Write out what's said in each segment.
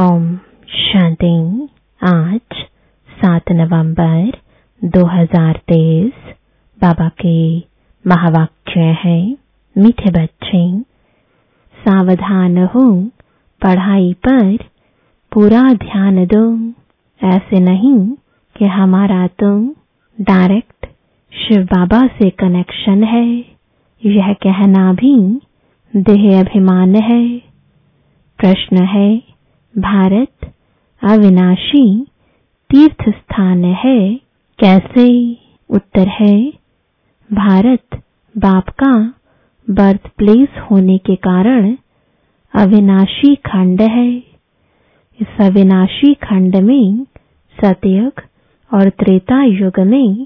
ओम शांति आज सात नवंबर 2023 बाबा के महावाक्य है, मीठे बच्चे, सावधान हो, पढ़ाई पर पूरा ध्यान दो। ऐसे नहीं कि हमारा तो डायरेक्ट शिव बाबा से कनेक्शन है, यह कहना भी देह अभिमान है। प्रश्न है भारत अविनाशी तीर्थ स्थान है। कैसे? उत्तर है, भारत बाप का बर्थ प्लेस होने के कारण अविनाशी खंड है। इस अविनाशी खंड में सतयुग और त्रेता युग में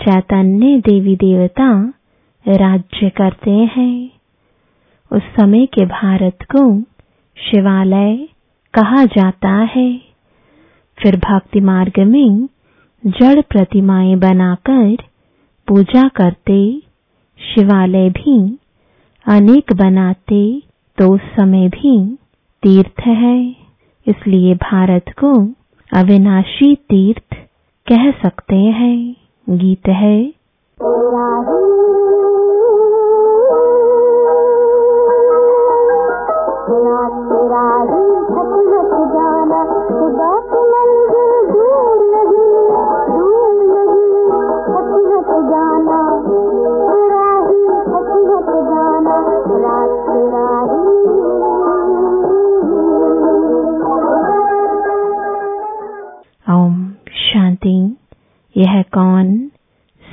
चैतन्य देवी देवता राज्य करते हैं। उस समय के भारत को शिवालय कहा जाता है फिर भक्ति मार्ग में जड़ प्रतिमाएँ बनाकर पूजा करते शिवालय भी अनेक बनाते तो समय भी तीर्थ है इसलिए भारत को अविनाशी तीर्थ कह सकते हैं गीत है ओम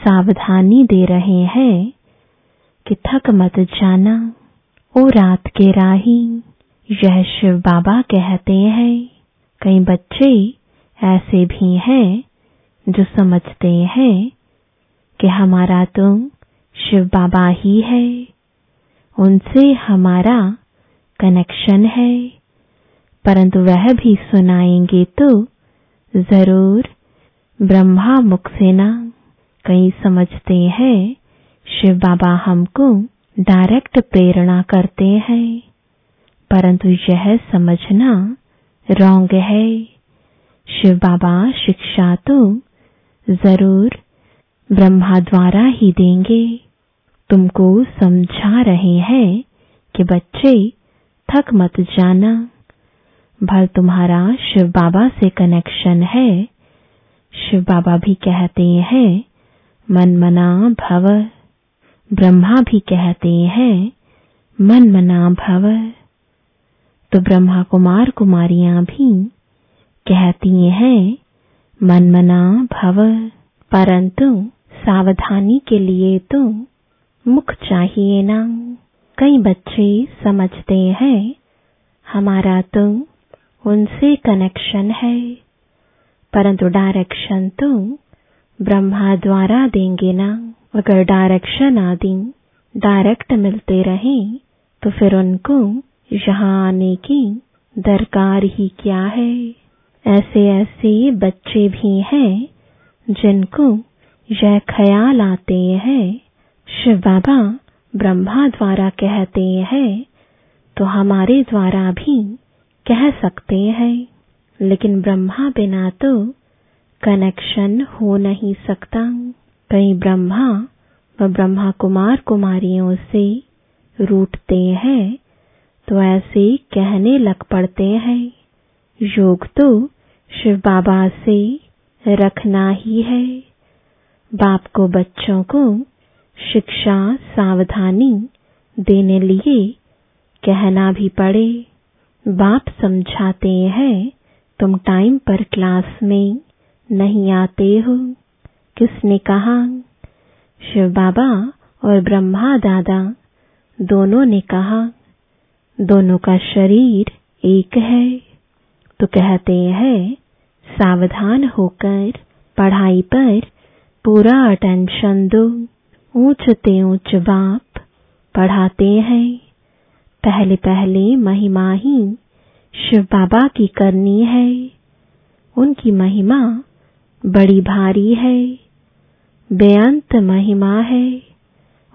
सावधानी दे रहे हैं कि थक मत जाना। ओ रात के राही, यह शिव बाबा कहते हैं। कई बच्चे ऐसे भी हैं जो समझते हैं कि हमारा तो शिव बाबा ही है। उनसे हमारा कनेक्शन है। परंतु वह भी सुनाएँगे तो ज़रूर ब्रह्मा मुख से ना। कई समझते हैं, शिव बाबा हमको डायरेक्ट प्रेरणा करते हैं। परंतु यह समझना रॉन्ग है। शिव बाबा शिक्षा तो ज़रूर ब्रह्मा द्वारा ही देंगे। तुमको समझा रहे हैं कि बच्चे थक मत जाना। भल तुम्हारा शिव बाबा से कनेक्शन है। शिव बाबा भी कहते हैं मन मना भव। ब्रह्मा भी कहते हैं मन मना भव। तो ब्रह्मा कुमार कुमारियाँ भी कहती हैं मन मना भव। परंतु सावधानी के लिए तो मुख चाहिए ना। कई बच्चे समझते हैं, हमारा तो उनसे कनेक्शन है। परंतु डायरेक्शन तो ब्रह्मा द्वारा देंगे ना। अगर डायरेक्शन आदि डायरेक्ट मिलते रहे तो फिर उनको यहाँ आने की दरकार ही क्या है? ऐसे ऐसे बच्चे भी हैं, जिनको यह ख्याल आते हैं, शिव बाबा ब्रह्मा द्वारा कहते हैं तो हमारे द्वारा भी कह सकते हैं। लेकिन ब्रह्मा बिना तो कनेक्शन हो नहीं सकता। कई ब्रह्मा व ब्रह्मा कुमार कुमारियों से रूठते हैं तो ऐसे कहने लग पड़ते हैं, योग तो शिव बाबा से रखना ही है। बाप को बच्चों को शिक्षा सावधानी देने लिए कहना भी पड़े। बाप समझाते हैं, तुम टाइम पर क्लास में नहीं आते हो? किसने कहा? शिव बाबा और ब्रह्मा दादा दोनों ने कहा, दोनों का शरीर एक है। तो कहते हैं, सावधान होकर पढ़ाई पर पूरा अटेंशन दो। ऊंच ते ऊंच बाप पढ़ाते हैं। पहले पहले महिमा ही शिव बाबा की करनी है। उनकी महिमा बड़ी भारी है, बेअंत महिमा है।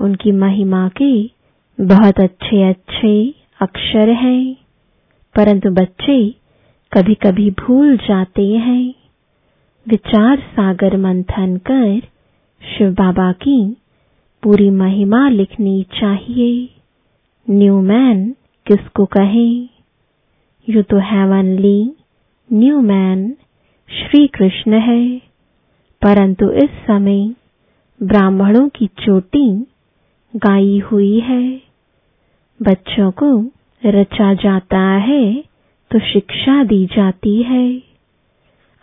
उनकी महिमा के बहुत अच्छे अच्छे अक्षर हैं, परंतु बच्चे कभी कभी भूल जाते हैं। विचार सागर मंथन कर शिव बाबा की पूरी महिमा लिखनी चाहिए। न्यू मैन किसको कहे? यू तो heavenly new man Shri Krishna है। परंतु इस समय ब्राह्मणों की चोटी गाई हुई है। बच्चों को रचा जाता है तो शिक्षा दी जाती है।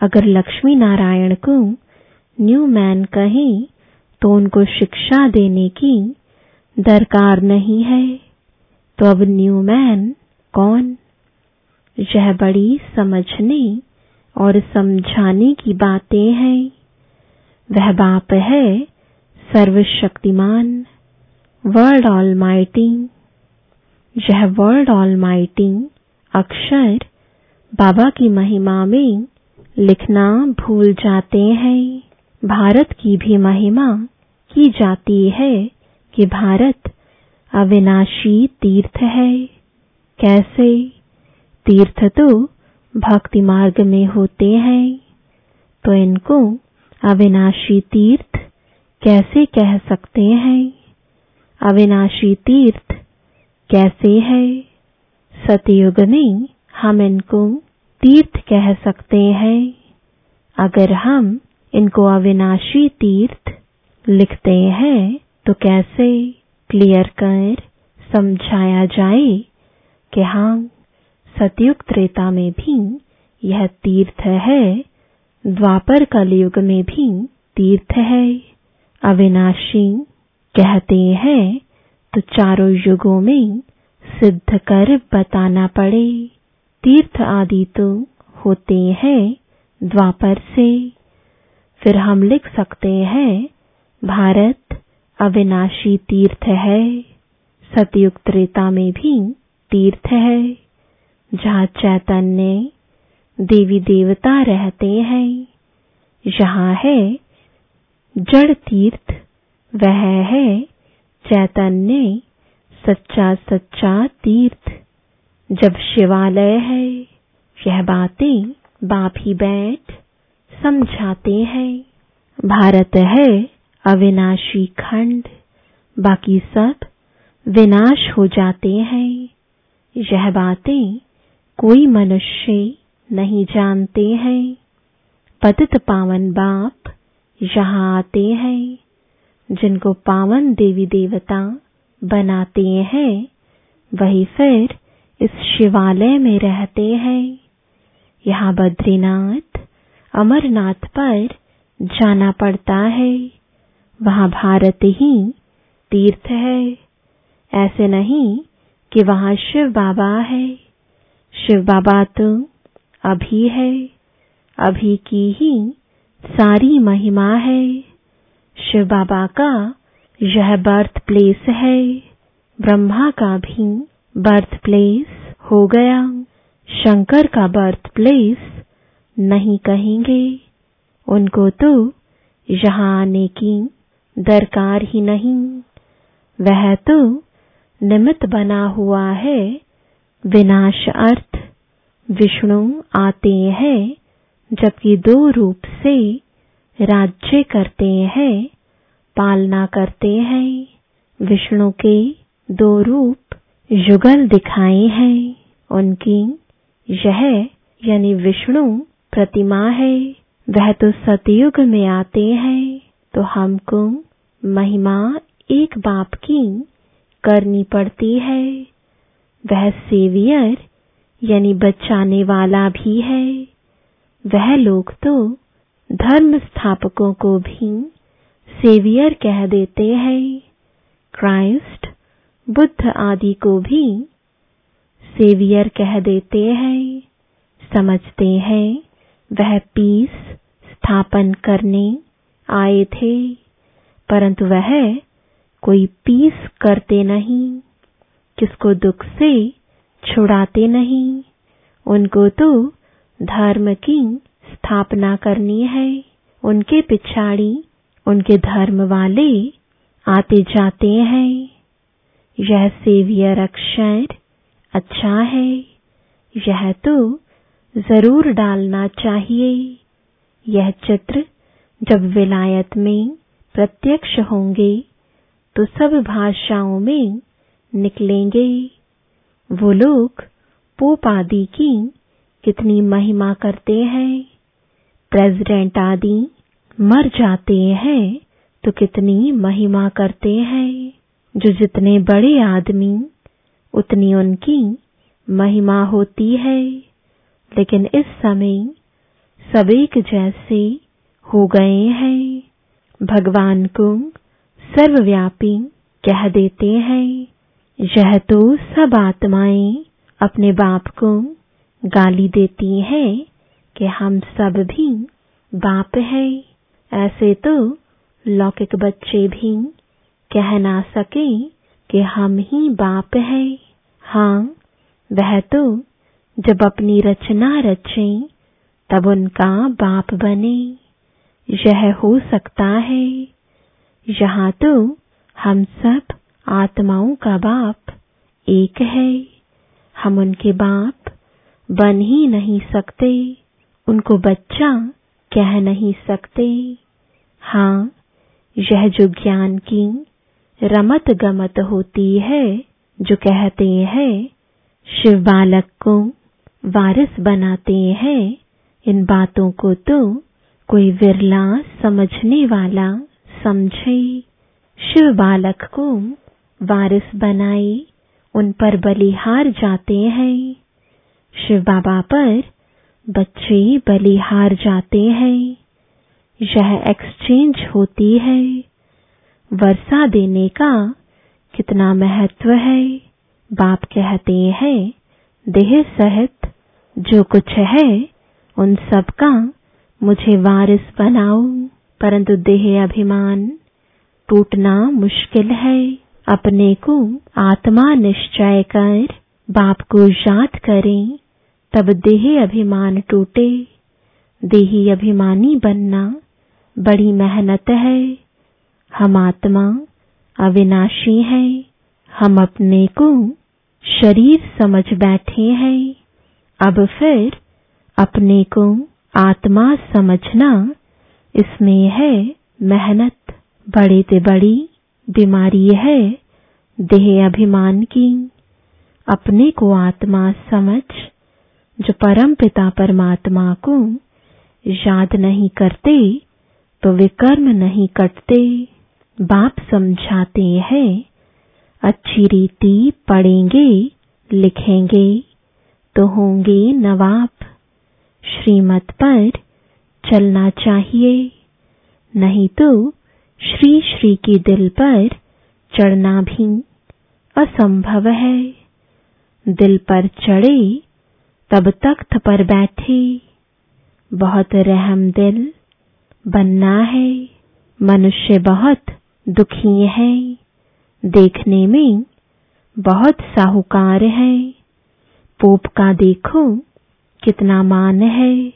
अगर लक्ष्मी नारायण को न्यू मैन कहें तो उनको शिक्षा देने की दरकार नहीं है। तो अब न्यू मैन कौन? यह बड़ी समझने और समझाने की बातें हैं। वह बाप है सर्वशक्तिमान वर्ल्ड ऑल यह वर्ल्ड ऑल माइटी अक्षर बाबा की महिमा में लिखना भूल जाते हैं। भारत की भी महिमा की जाती है कि भारत अविनाशी तीर्थ है। कैसे? तीर्थ तो भक्ति मार्ग में होते हैं तो इनको अविनाशी तीर्थ कैसे कह सकते हैं? अविनाशी तीर्थ कैसे है? सतयुग में हम इनको तीर्थ कह सकते हैं। अगर हम इनको अविनाशी तीर्थ लिखते हैं तो कैसे? क्लियर कर समझाया जाए कि हाँ सतयुग त्रेता में भी यह तीर्थ है। द्वापर कलयुग में भी तीर्थ है। अविनाशी कहते हैं तो चारों युगों में सिद्ध कर बताना पड़े। तीर्थ आदि तो होते हैं द्वापर से। फिर हम लिख सकते हैं, भारत अविनाशी तीर्थ है। सतयुग त्रेता में भी तीर्थ है। जहाँ चैतन्य देवी देवता रहते हैं यहाँ है जड़ तीर्थ, वह है चैतन्य सच्चा सच्चा तीर्थ। जब शिवालय है, यह बातें ही बैठ समझाते हैं। भारत है अविनाशी खंड, बाकी सब विनाश हो जाते हैं। यह बातें कोई मनुष्य नहीं जानते हैं। पतित पावन बाप यहाँ आते हैं। जिनको पावन देवी देवता बनाते हैं, वही फिर इस शिवालय में रहते हैं। यहाँ बद्रीनाथ, अमरनाथ पर जाना पड़ता है। वहाँ भारत ही तीर्थ है। ऐसे नहीं कि वहाँ शिव बाबा है। शिव बाबा तो अभी है, अभी की ही सारी महिमा है। शिव बाबा का यह बर्थ प्लेस है, ब्रह्मा का भी बर्थ प्लेस हो गया। शंकर का बर्थ प्लेस नहीं कहेंगे, उनको तो यहाँ आने की दरकार ही नहीं। वह तो निमित्त बना हुआ है विनाश अर्थ विष्णु आते हैं, जबकि दो रूप से राज्य करते हैं, पालना करते हैं। विष्णु के दो रूप युगल दिखाए हैं। उनकी यह, यानी विष्णु प्रतिमा है, वह तो सतयुग में आते हैं। तो हमको महिमा एक बाप की करनी पड़ती है। वह सेवियर, यानी बचाने वाला भी है। वह लोग तो धर्म स्थापकों को भी सेवियर कह देते हैं। क्राइस्ट, बुद्ध आदि को भी सेवियर कह देते हैं। समझते हैं, वह पीस स्थापन करने आए थे, परंतु वह कोई पीस करते नहीं। किसको दुख से छुड़ाते नहीं, उनको तो धर्म की स्थापना करनी है। उनके पिछाड़ी उनके धर्म वाले आते जाते हैं। यह सेवियर अक्षर अच्छा है, यह तो ज़रूर डालना चाहिए। यह चित्र जब विलायत में प्रत्यक्ष होंगे तो सब भाषाओं में निकलेंगे। वो लोग पोप आदि की कितनी महिमा करते हैं। प्रेसिडेंट आदि मर जाते हैं तो कितनी महिमा करते हैं। जो जितने बड़े आदमी, उतनी उनकी महिमा होती है। लेकिन इस समय सब एक जैसे हो गए हैं। भगवान को सर्वव्यापी कह देते हैं। यह तो सब आत्माएँ अपने बाप को गाली देती हैं कि हम सब भी बाप हैं। ऐसे तो लौकिक बच्चे भी कह ना सके कि हम ही बाप हैं। हाँ वह तो जब अपनी रचना रचे, तब उनका बाप बने। यह हो सकता है। यहाँ तो हम सब आत्माओं का बाप एक है। हम उनके बाप बन ही नहीं सकते। उनको बच्चा कह नहीं सकते। हाँ यह जो ज्ञान की रमत गमत होती है, जो कहते हैं, शिव बालक को वारिस बनाते हैं, इन बातों को तो कोई विरला समझने वाला समझे। शिव बालक को वारिस बनाए उन पर बलिहार जाते हैं। शिव बाबा पर बच्चे बलिहार जाते हैं। यह एक्सचेंज होती है। वर्षा देने का कितना महत्व है? बाप कहते हैं, देह सहित जो कुछ है, उन सब का मुझे वारिस बनाओ। परंतु देह अभिमान टूटना मुश्किल है। अपने को आत्मा निश्चय कर, बाप को याद करें, तब देह अभिमान टूटे। देही अभिमानी बनना बड़ी मेहनत है। हम आत्मा अविनाशी है। हम अपने को शरीर समझ बैठे हैं। अब फिर अपने को आत्मा समझना इसमें है मेहनत। बड़े ते बड़ी बीमारी है। देह अभिमान की, अपने को आत्मा समझ, जो परम पिता परमात्मा को याद नहीं करते तो वे कर्म नहीं कटते। बाप समझाते हैं, अच्छी रीति पढ़ेंगे, लिखेंगे तो होंगे नवाब। श्रीमत पर चलना चाहिए, नहीं तो श्री श्री के दिल पर चढ़ना भी असंभव है। दिल पर चढ़े, तब तख्त पर बैठे। बहुत रहम दिल बनना है। मनुष्य बहुत दुखी है। देखने में बहुत साहूकार है। पोप का देखो कितना मान है।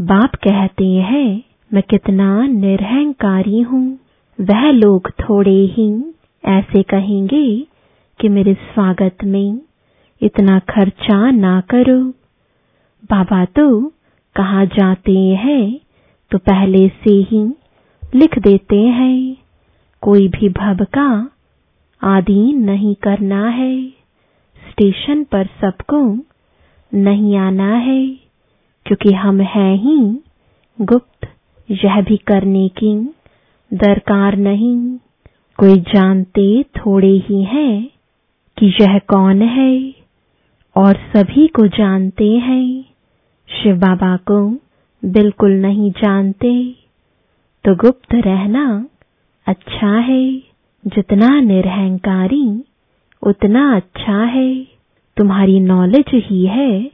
बाप कहते हैं, मैं कितना निरहंकारी हूँ। वह लोग थोड़े ही ऐसे कहेंगे कि मेरे स्वागत में इतना खर्चा ना करो। बाबा तो कहा जाते हैं तो पहले से ही लिख देते हैं। कोई भी भव का आदि नहीं करना है। स्टेशन पर सबको नहीं आना है, क्योंकि हम हैं ही गुप्त। यह भी करने की दरकार नहीं। कोई जानते थोड़े ही हैं कि यह कौन है और सभी को जानते हैं। शिव बाबा को बिल्कुल नहीं जानते। तो गुप्त रहना अच्छा है। जितना निरहंकारी, उतना अच्छा है। तुम्हारी नॉलेज ही है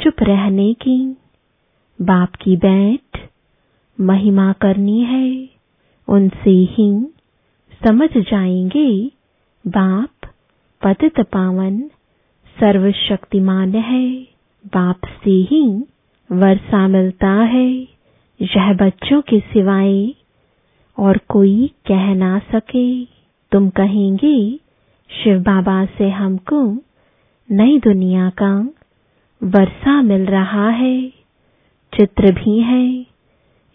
चुप रहने की। बाप की बैठ महिमा करनी है। उनसे ही समझ जाएँगे बाप पतित पावन सर्वशक्तिमान है। बाप से ही वर्षा मिलता है। यह बच्चों के सिवाय और कोई कह ना सके। तुम कहेंगे, शिव बाबा से हमको नई दुनिया का वर्षा मिल रहा है। चित्र भी है।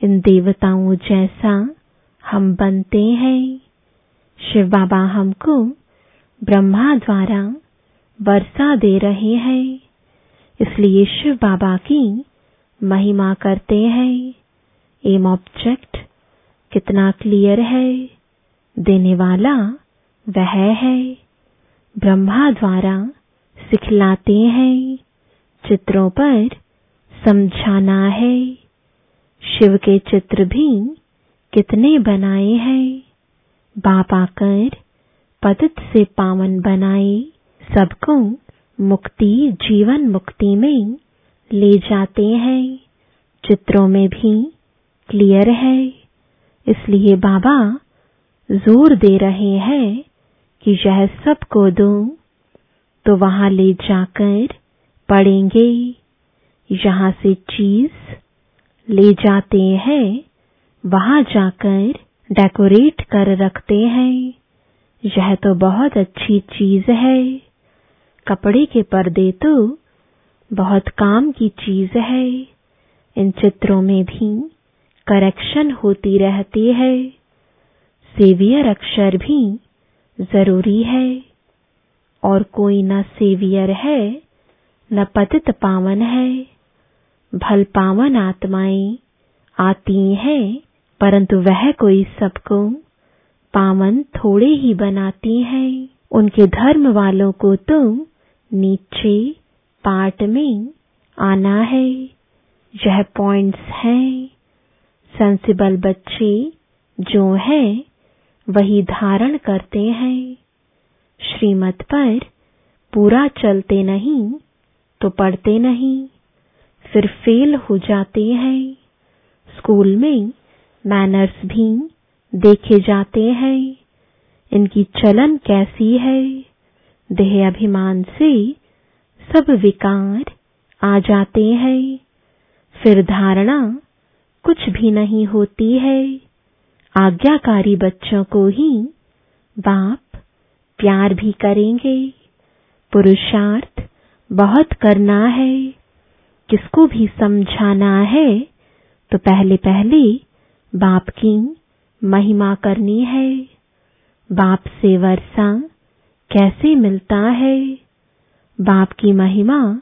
इन देवताओं जैसा हम बनते हैं। शिव बाबा हमको ब्रह्मा द्वारा वर्षा दे रहे हैं। इसलिए शिव बाबा की महिमा करते हैं। एम ऑब्जेक्ट कितना क्लियर है? देने वाला वह है। ब्रह्मा द्वारा सिखलाते हैं। चित्रों पर समझाना है। शिव के चित्र भी कितने बनाए हैं। बाप आकर पतित से पावन बनाए सबको मुक्ति, जीवन मुक्ति में ले जाते हैं। चित्रों में भी क्लियर है। इसलिए बाबा ज़ोर दे रहे हैं कि यह सबको दो। तो वहाँ ले जाकर पढ़ेंगे यहाँ से चीज़ ले जाते हैं। वहाँ जाकर डेकोरेट कर रखते हैं। यह तो बहुत अच्छी चीज़ है। कपड़े के पर्दे तो बहुत काम की चीज़ है। इन चित्रों में भी करेक्शन होती रहती है। सेवियर अक्षर भी ज़रूरी है। और कोई न सेवियर है, न पतित पावन है। भल पावन आत्माएँ आती हैं, परंतु वह कोई सबको पावन थोड़े ही बनाती हैं। उनके धर्म वालों को तो नीचे पार्ट में आना है। यह पॉइंट्स हैं। सेंसिबल बच्चे जो है, वही धारण करते हैं। श्रीमत पर पूरा चलते नहीं तो पढ़ते नहीं, फिर फेल हो जाते हैं। स्कूल में मैनर्स भी देखे जाते हैं। इनकी चलन कैसी है? देह अभिमान से सब विकार आ जाते हैं। फिर धारणा कुछ भी नहीं होती है। आज्ञाकारी बच्चों को ही बाप प्यार भी करेंगे। पुरुषार्थ बहुत करना है। किसको भी समझाना है तो पहले पहले बाप की महिमा करनी है। बाप से वर्षा कैसे मिलता है? बाप की महिमा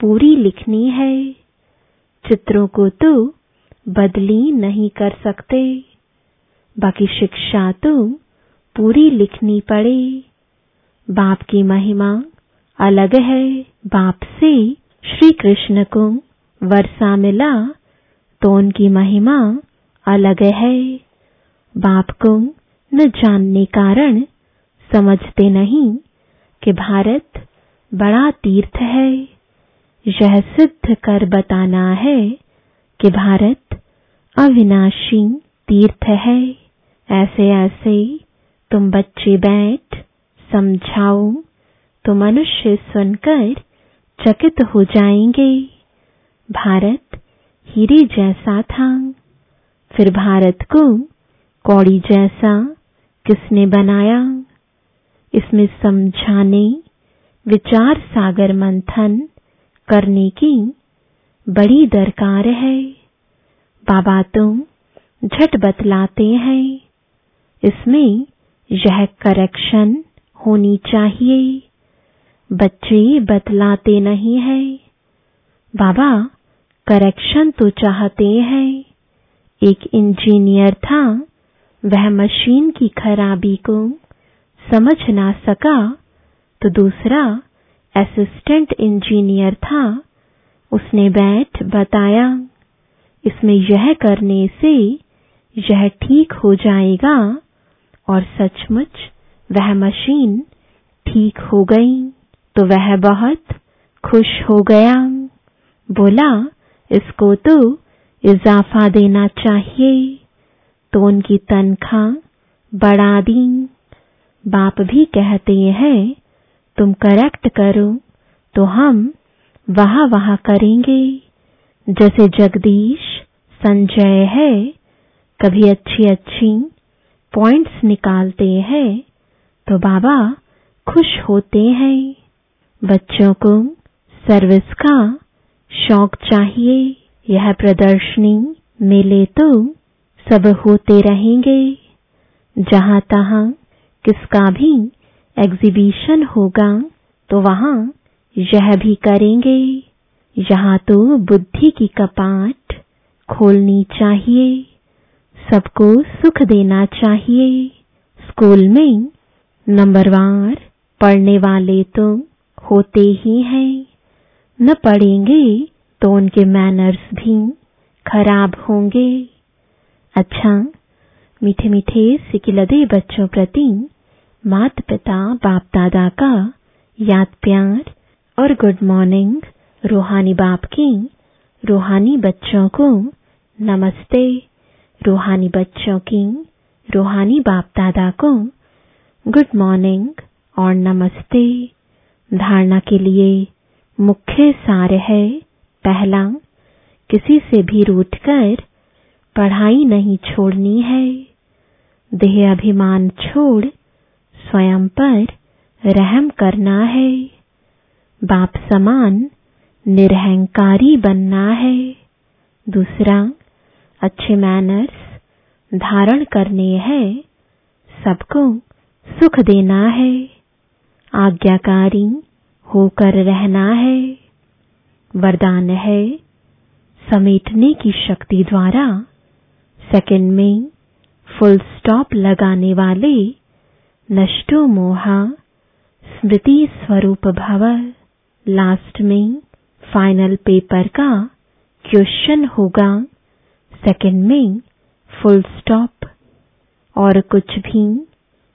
पूरी लिखनी है। चित्रों को तो बदली नहीं कर सकते। बाकी शिक्षा तो पूरी लिखनी पड़े। बाप की महिमा अलग है। बाप से श्री कृष्ण को वर्षा मिला तो उनकी महिमा अलग है। बाप को न जानने कारण समझते नहीं कि भारत बड़ा तीर्थ है। यह सिद्ध कर बताना है कि भारत अविनाशी तीर्थ है। ऐसे ऐसे तुम बच्चे बैठ, समझाओ तो मनुष्य सुनकर चकित हो जाएँगे। भारत हीरे जैसा था। फिर भारत को कौड़ी जैसा किसने बनाया? इसमें समझाने, विचार सागर मंथन करने की बड़ी दरकार है। बाबा तुम झट बतलाते हैं, इसमें यह करेक्शन होनी चाहिए। बच्चे बतलाते नहीं है। बाबा करेक्शन तो चाहते हैं। एक इंजीनियर था वह मशीन की खराबी को समझ ना सका तो दूसरा असिस्टेंट इंजीनियर था। उसने बैठ बताया, इसमें यह करने से यह ठीक हो जाएगा और सचमुच वह मशीन ठीक हो गई। तो वह बहुत खुश हो गया। बोला, इसको तो इजाफा देना चाहिए। तो उनकी तनख्वाह बढ़ा दी बाप भी कहते हैं, तुम करेक्ट करो तो हम वहाँ वहाँ करेंगे। जैसे जगदीश, संजय है, कभी अच्छी अच्छी पॉइंट्स निकालते हैं तो बाबा खुश होते हैं। बच्चों को सर्विस का शौक चाहिए, यह प्रदर्शनी मेले तो सब होते रहेंगे। जहाँ तहां किसका भी एग्जीबिशन होगा तो वहाँ यह भी करेंगे। यहाँ तो बुद्धि की कपाट खोलनी चाहिए, सबको सुख देना चाहिए। स्कूल में नंबरवार पढ़ने वाले तो होते ही हैं। न पढ़ेंगे तो उनके मैनर्स भी खराब होंगे। अच्छा मीठे मीठे सिकिलदे बच्चों प्रति माता पिता बाप दादा का याद प्यार और गुड मॉर्निंग रूहानी बाप की रूहानी बच्चों को नमस्ते। रूहानी बच्चों की रूहानी बाप दादा को गुड मॉर्निंग और नमस्ते। धारणा के लिए मुख्य सार है, पहला, किसी से भी रूठकर पढ़ाई नहीं छोड़नी है। देह अभिमान छोड़, स्वयं पर रहम करना है। बाप समान निरहंकारी बनना है। दूसरा, अच्छे मैनर्स धारण करने हैं। सबको सुख देना है। आज्ञाकारी होकर रहना है। वरदान है समेटने की शक्ति द्वारा सेकंड में फुल स्टॉप लगाने वाले नष्टो मोहा स्मृति स्वरूप भव, लास्ट में फाइनल पेपर का क्वेश्चन होगा। सेकंड में फुल स्टॉप और कुछ भी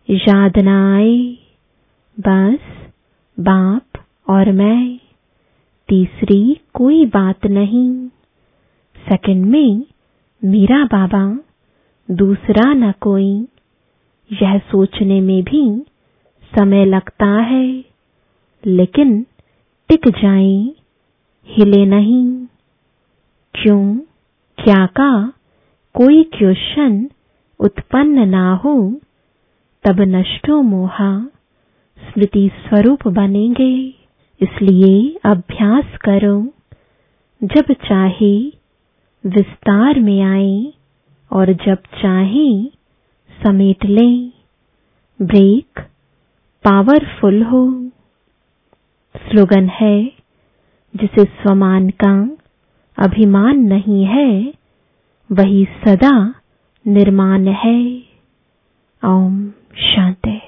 याद न आए। बस बाप और मैं, तीसरी कोई बात नहीं। सेकंड में मेरा बाबा, दूसरा न कोई। यह सोचने में भी समय लगता है, लेकिन टिक जाए, हिले नहीं। क्यों? क्या का कोई क्वेश्चन उत्पन्न ना हो, तब नष्टो मोहा, स्मृति स्वरूप बनेंगे। इसलिए अभ्यास करो। जब चाहे विस्तार में आए और जब चाहे समेट लें। ब्रेक पावरफुल हो। स्लोगन है, जिसे स्वमान का अभिमान नहीं है, वही सदा निर्माण है। ओम शांति।